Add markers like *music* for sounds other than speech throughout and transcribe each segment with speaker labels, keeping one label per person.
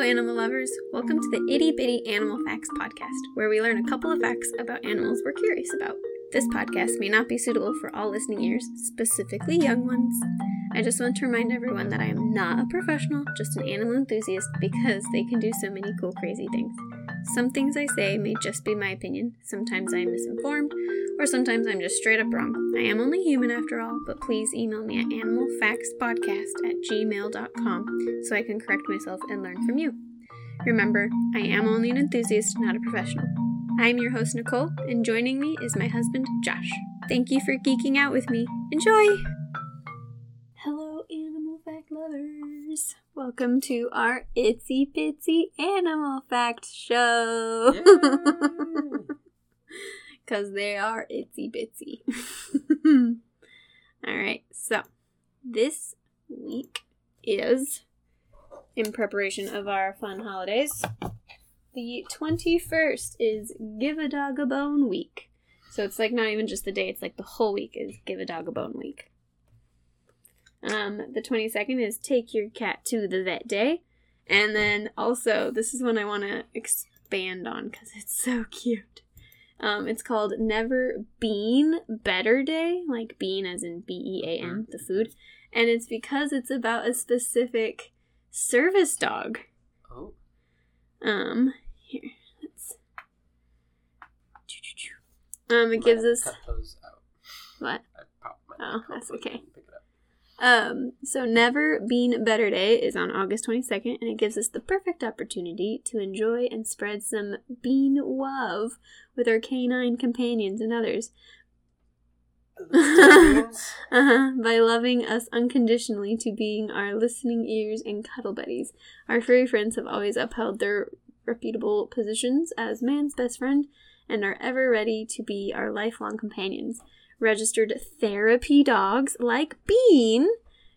Speaker 1: Hello, animal lovers. Welcome to the Itty Bitty Animal Facts podcast, where we learn a couple of facts about animals we're curious about. This podcast may not be suitable for all listening ears, specifically young ones. I just want to remind everyone that I am not a professional, just an animal enthusiast because they can do so many cool, crazy things. Some things I say may just be my opinion. Sometimes I am misinformed, or sometimes I'm just straight up wrong. I am only human after all, but please email me at animalfactspodcast at gmail.com so I can correct myself and learn from you. Remember, I am only an enthusiast, not a professional. I'm your host, Nicole, and joining me is my husband, Josh. Thank you for geeking out with me. Enjoy! Welcome to our itsy bitsy animal fact show. Because *laughs* they are itsy bitsy. *laughs* All right, so this week is in preparation of our fun holidays. The 21st is Give a Dog a Bone Week. So it's like not even just the day, it's like the whole week is Give a Dog a Bone Week. Um, the 22nd is Take Your Cat to the Vet Day. And then also, this is one I want to expand on because it's so cute. Um, it's called Never Bean Better Day, like bean as in B E A N, the food. And it's because it's about a specific service dog.
Speaker 2: Oh,
Speaker 1: Um, here, let's. Um, it gives us
Speaker 2: cut those out.
Speaker 1: what? Oh, that's okay.
Speaker 2: can Pick it up.
Speaker 1: Um, so Never Bean Better Day is on August 22nd, and it gives us the perfect opportunity to enjoy and spread some bean love with our canine companions and others. *laughs* Uh-huh, by loving us unconditionally to being our listening ears and cuddle buddies. Our furry friends have always upheld their reputable positions as man's best friend and are ever ready to be our lifelong companions. Registered therapy dogs like Bean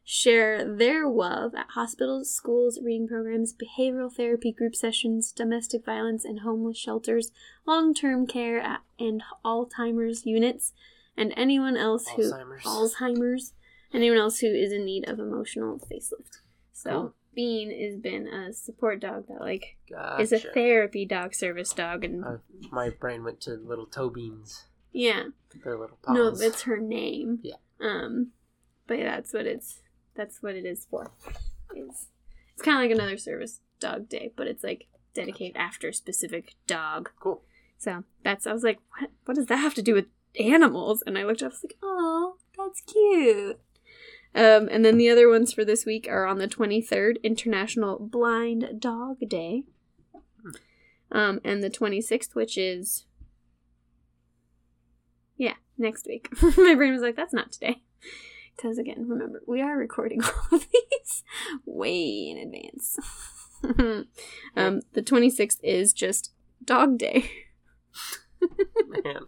Speaker 1: share their love at hospitals, schools, reading programs, behavioral therapy group sessions, domestic violence and homeless shelters, long-term care at, and Alzheimer's units, and anyone else who
Speaker 2: Alzheimer's.
Speaker 1: Alzheimer's, anyone else who is in need of emotional facelift. So
Speaker 2: Cool.
Speaker 1: Bean has been a support dog that like
Speaker 2: Gotcha.
Speaker 1: is a therapy dog service dog, and
Speaker 2: Uh, my brain went to little toe beans.
Speaker 1: Yeah,
Speaker 2: Their little paws.
Speaker 1: no, it's her name.
Speaker 2: Yeah.
Speaker 1: Um, but yeah, that's what it's that's what it is for. It's it's kind of like another service dog day, but it's like dedicated after a specific dog.
Speaker 2: cool.
Speaker 1: So that's I was like, what what does that have to do with animals? And I looked up, I was like, oh, that's cute. Um, and then the other ones for this week are on the 23rd, International Blind Dog Day. Um, and the 26th, which is, next week. *laughs* My brain was like, that's not today. Because again, remember, we are recording *laughs* all of these way in advance. *laughs* um, the 26th is just Dog Day.
Speaker 2: Man.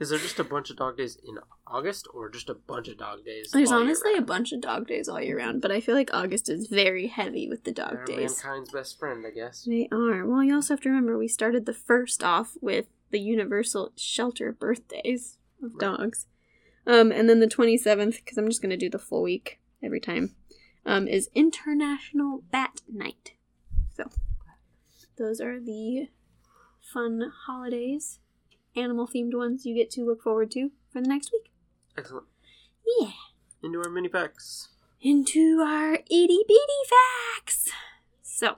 Speaker 2: Is there just a bunch of dog days in August or just a bunch of dog days?
Speaker 1: There's honestly a bunch of dog days all year round, but I feel like August is very heavy with the dog
Speaker 2: They're
Speaker 1: days.
Speaker 2: mankind's best friend, I guess.
Speaker 1: They are. Well, you also have to remember we started the first off with the universal shelter birthdays of
Speaker 2: Right.
Speaker 1: dogs. Um, and then the 27th, because I'm just going to do the full week every time, um, is International Bat Night. So, those are the fun holidays, animal themed ones you get to look forward to for the next week.
Speaker 2: Excellent.
Speaker 1: Yeah.
Speaker 2: Into our mini packs.
Speaker 1: into our itty bitty facts. So,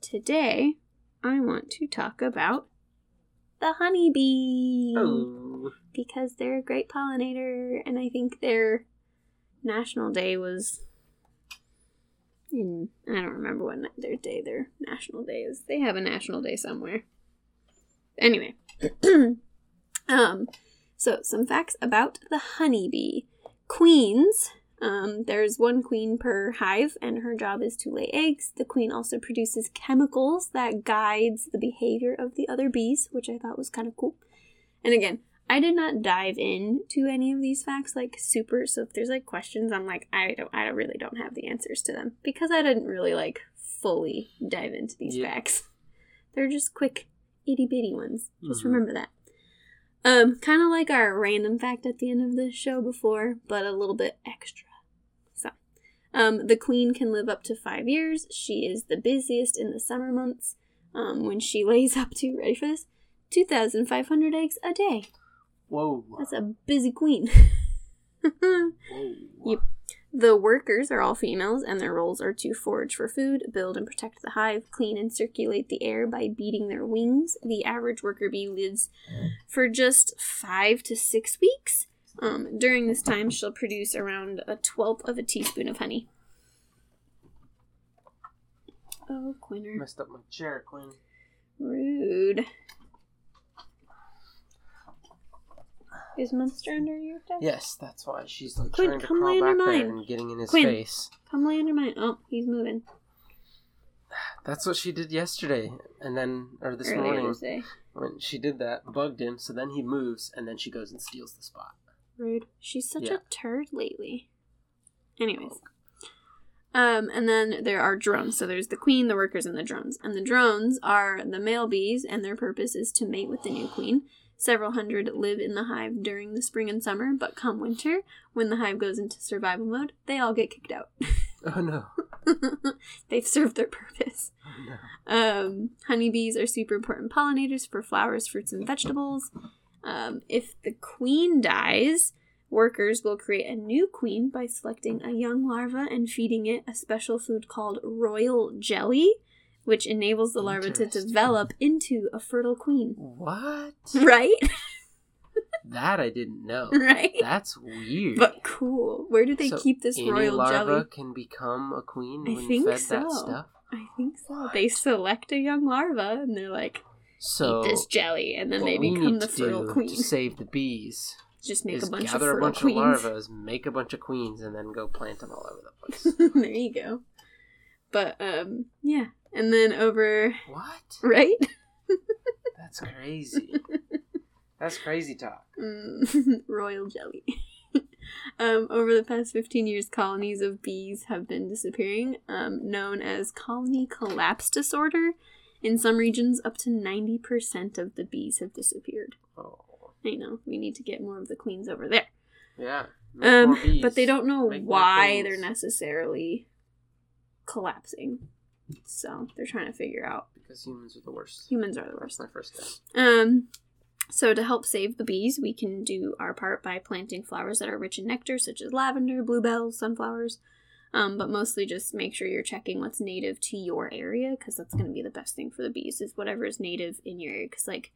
Speaker 1: today I want to talk about the honeybee
Speaker 2: Oh.
Speaker 1: Because they're a great pollinator, and I think their national day was in I don't remember when their day their national day is. They have a national day somewhere. Anyway, *clears throat* um, so some facts about the honeybee queens. Um, there's one queen per hive, and her job is to lay eggs. The queen also produces chemicals that guides the behavior of the other bees, which I thought was kind of cool. And again, I did not dive into any of these facts like super. So if there's like questions, I'm like I don't, I really don't have the answers to them because I didn't really like fully dive into these
Speaker 2: Yeah.
Speaker 1: facts. They're just quick itty bitty ones. Just
Speaker 2: Mhm.
Speaker 1: remember that. Um, kind of like our random fact at the end of the show before, but a little bit extra. So, Um, the queen can live up to five years. She is the busiest in the summer months um, when she *laughs* lays up to, ready for this, 2,500 eggs a day.
Speaker 2: Whoa.
Speaker 1: That's a busy queen. *laughs*
Speaker 2: Whoa.
Speaker 1: Yep. The workers are all females, and their roles are to forage for food, build and protect the hive, clean and circulate the air by beating their wings. The average worker bee lives for just five to six weeks. Um, during this time, she'll produce around a twelfth of a teaspoon of honey. Oh, Quinner.
Speaker 2: Messed up my chair, Quinn.
Speaker 1: Rude. Is Munster under your desk?
Speaker 2: Yes, that's why she's like
Speaker 1: Quinn,
Speaker 2: trying to
Speaker 1: come
Speaker 2: crawl
Speaker 1: lay
Speaker 2: back
Speaker 1: under
Speaker 2: there
Speaker 1: mine.
Speaker 2: and getting in his
Speaker 1: Quinn.
Speaker 2: face.
Speaker 1: Come lay under mine. Oh, he's moving.
Speaker 2: That's what she did yesterday, and then or this
Speaker 1: Earlier
Speaker 2: morning when she did that, bugged him. So then he moves, and then she goes and steals the spot.
Speaker 1: Rude. She's such
Speaker 2: Yeah.
Speaker 1: a turd lately. Anyways. Um, and then there are drones. So there's the queen, the workers, and the drones. And the drones are the male bees, and their purpose is to mate with the new queen. Several hundred live in the hive during the spring and summer, but come winter, when the hive goes into survival mode, they all get kicked out. *laughs*
Speaker 2: Oh no! *laughs*
Speaker 1: They've served their purpose.
Speaker 2: Oh no!
Speaker 1: Um, honeybees are super important pollinators for flowers, fruits, and vegetables. Um, if the queen dies, workers will create a new queen by selecting a young larva and feeding it a special food called royal jelly, which enables the larva to develop into a fertile queen.
Speaker 2: What? *laughs*
Speaker 1: Right?
Speaker 2: that I didn't know.
Speaker 1: right?
Speaker 2: That's weird.
Speaker 1: But cool. Where do they
Speaker 2: So
Speaker 1: keep this royal
Speaker 2: larva
Speaker 1: jelly?
Speaker 2: can become a queen
Speaker 1: I
Speaker 2: when
Speaker 1: think so.
Speaker 2: that stuff.
Speaker 1: I think so.
Speaker 2: What?
Speaker 1: They select a young larva and they're like,
Speaker 2: So
Speaker 1: eat this jelly, and then they become the fertile queen.
Speaker 2: to save the bees
Speaker 1: Just make a bunch of
Speaker 2: gather a bunch
Speaker 1: queens.
Speaker 2: of larvas, make a bunch of queens, and then go plant them all over the *laughs* place.
Speaker 1: there you go. But um, yeah, and then over
Speaker 2: what? *laughs*
Speaker 1: right,
Speaker 2: That's crazy. That's crazy talk. *laughs*
Speaker 1: Mm, *laughs* royal jelly. um, over the past fifteen years, colonies of bees have been disappearing, um, known as colony collapse disorder. In some regions, up to ninety percent of the bees have disappeared.
Speaker 2: Oh,
Speaker 1: I know we need to get more of the queens over there.
Speaker 2: yeah.
Speaker 1: Um, but they don't know
Speaker 2: Make
Speaker 1: why they're necessarily collapsing. So they're trying to figure out.
Speaker 2: because humans are the worst.
Speaker 1: Humans are the
Speaker 2: That's
Speaker 1: worst.
Speaker 2: my first guess.
Speaker 1: Um, so to help save the bees, we can do our part by planting flowers that are rich in nectar, such as lavender, bluebells, sunflowers. Um, but mostly just make sure you're checking what's native to your area, because that's going to be the best thing for the bees is whatever is native in your area. Because like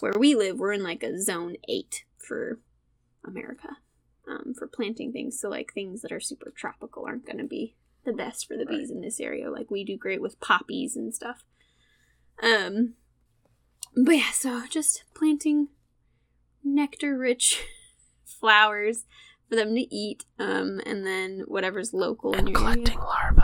Speaker 1: where we live, we're in like a zone eight for America, um, for planting things. So like things that are super tropical aren't going to be the best for the bees in this area. Like we do great with poppies and stuff. Um, but yeah, so just planting nectar rich *laughs* flowers for them to eat, um, and then whatever's local in
Speaker 2: And
Speaker 1: your
Speaker 2: collecting
Speaker 1: area.
Speaker 2: larvae.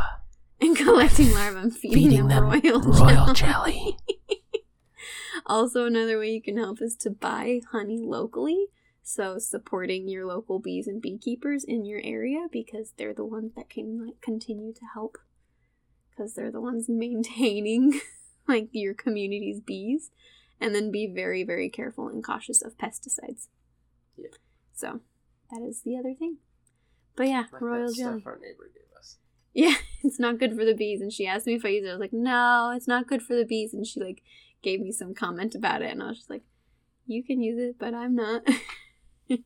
Speaker 1: And collecting larvae and feeding,
Speaker 2: Feeding
Speaker 1: them,
Speaker 2: them
Speaker 1: royal, *laughs*
Speaker 2: royal
Speaker 1: jelly.
Speaker 2: jelly. *laughs*
Speaker 1: also, another way you can help is to buy honey locally. So, supporting your local bees and beekeepers in your area because they're the ones that can like continue to help because they're the ones *laughs* maintaining like your community's bees and then be very very careful and cautious of pesticides.
Speaker 2: Yeah.
Speaker 1: So, that is the other thing. But yeah,
Speaker 2: Like
Speaker 1: royal jelly.
Speaker 2: stuff our neighbor gave us.
Speaker 1: Yeah, *laughs* it's not good for the bees. And she asked me if I use it. I was like, no, it's not good for the bees. And she like gave me some comment about it, and I was just like, you can use it, but I'm not. *laughs* *laughs*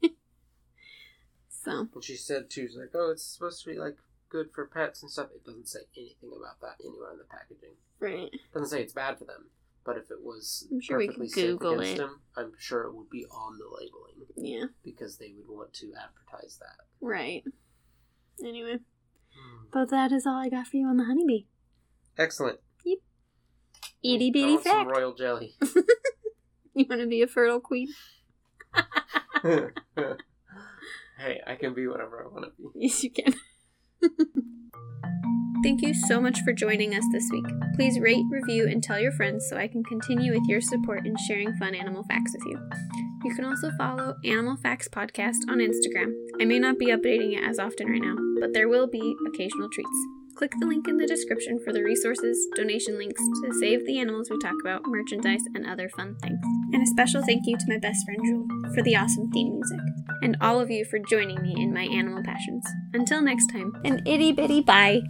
Speaker 1: so
Speaker 2: And she said too, she's like, "Oh, it's supposed to be like good for pets and stuff." It doesn't say anything about that anywhere in the packaging.
Speaker 1: right,
Speaker 2: It doesn't say it's bad for them, but if it was
Speaker 1: I'm sure we
Speaker 2: perfectly safe
Speaker 1: Google
Speaker 2: against
Speaker 1: it.
Speaker 2: them, I'm sure it would be on the labeling
Speaker 1: yeah,
Speaker 2: because they would want to advertise that.
Speaker 1: right. Anyway,
Speaker 2: Hmm.
Speaker 1: but that is all I got for you on the honeybee.
Speaker 2: Excellent.
Speaker 1: Itty
Speaker 2: I
Speaker 1: bitty fact.
Speaker 2: royal jelly. *laughs*
Speaker 1: You want to be a fertile queen? *laughs*
Speaker 2: hey, I can be whatever I want to be.
Speaker 1: Yes, you can. *laughs* Thank you so much for joining us this week. Please rate, review, and tell your friends so I can continue with your support in sharing fun animal facts with you. You can also follow Animal Facts Podcast on Instagram. I may not be updating it as often right now, but there will be occasional treats. Click the link in the description for the resources, donation links to save the animals we talk about, merchandise, and other fun things. And a special thank you to my best friend Jewel for the awesome theme music, and all of you for joining me in my animal passions. Until next time, an itty bitty bye!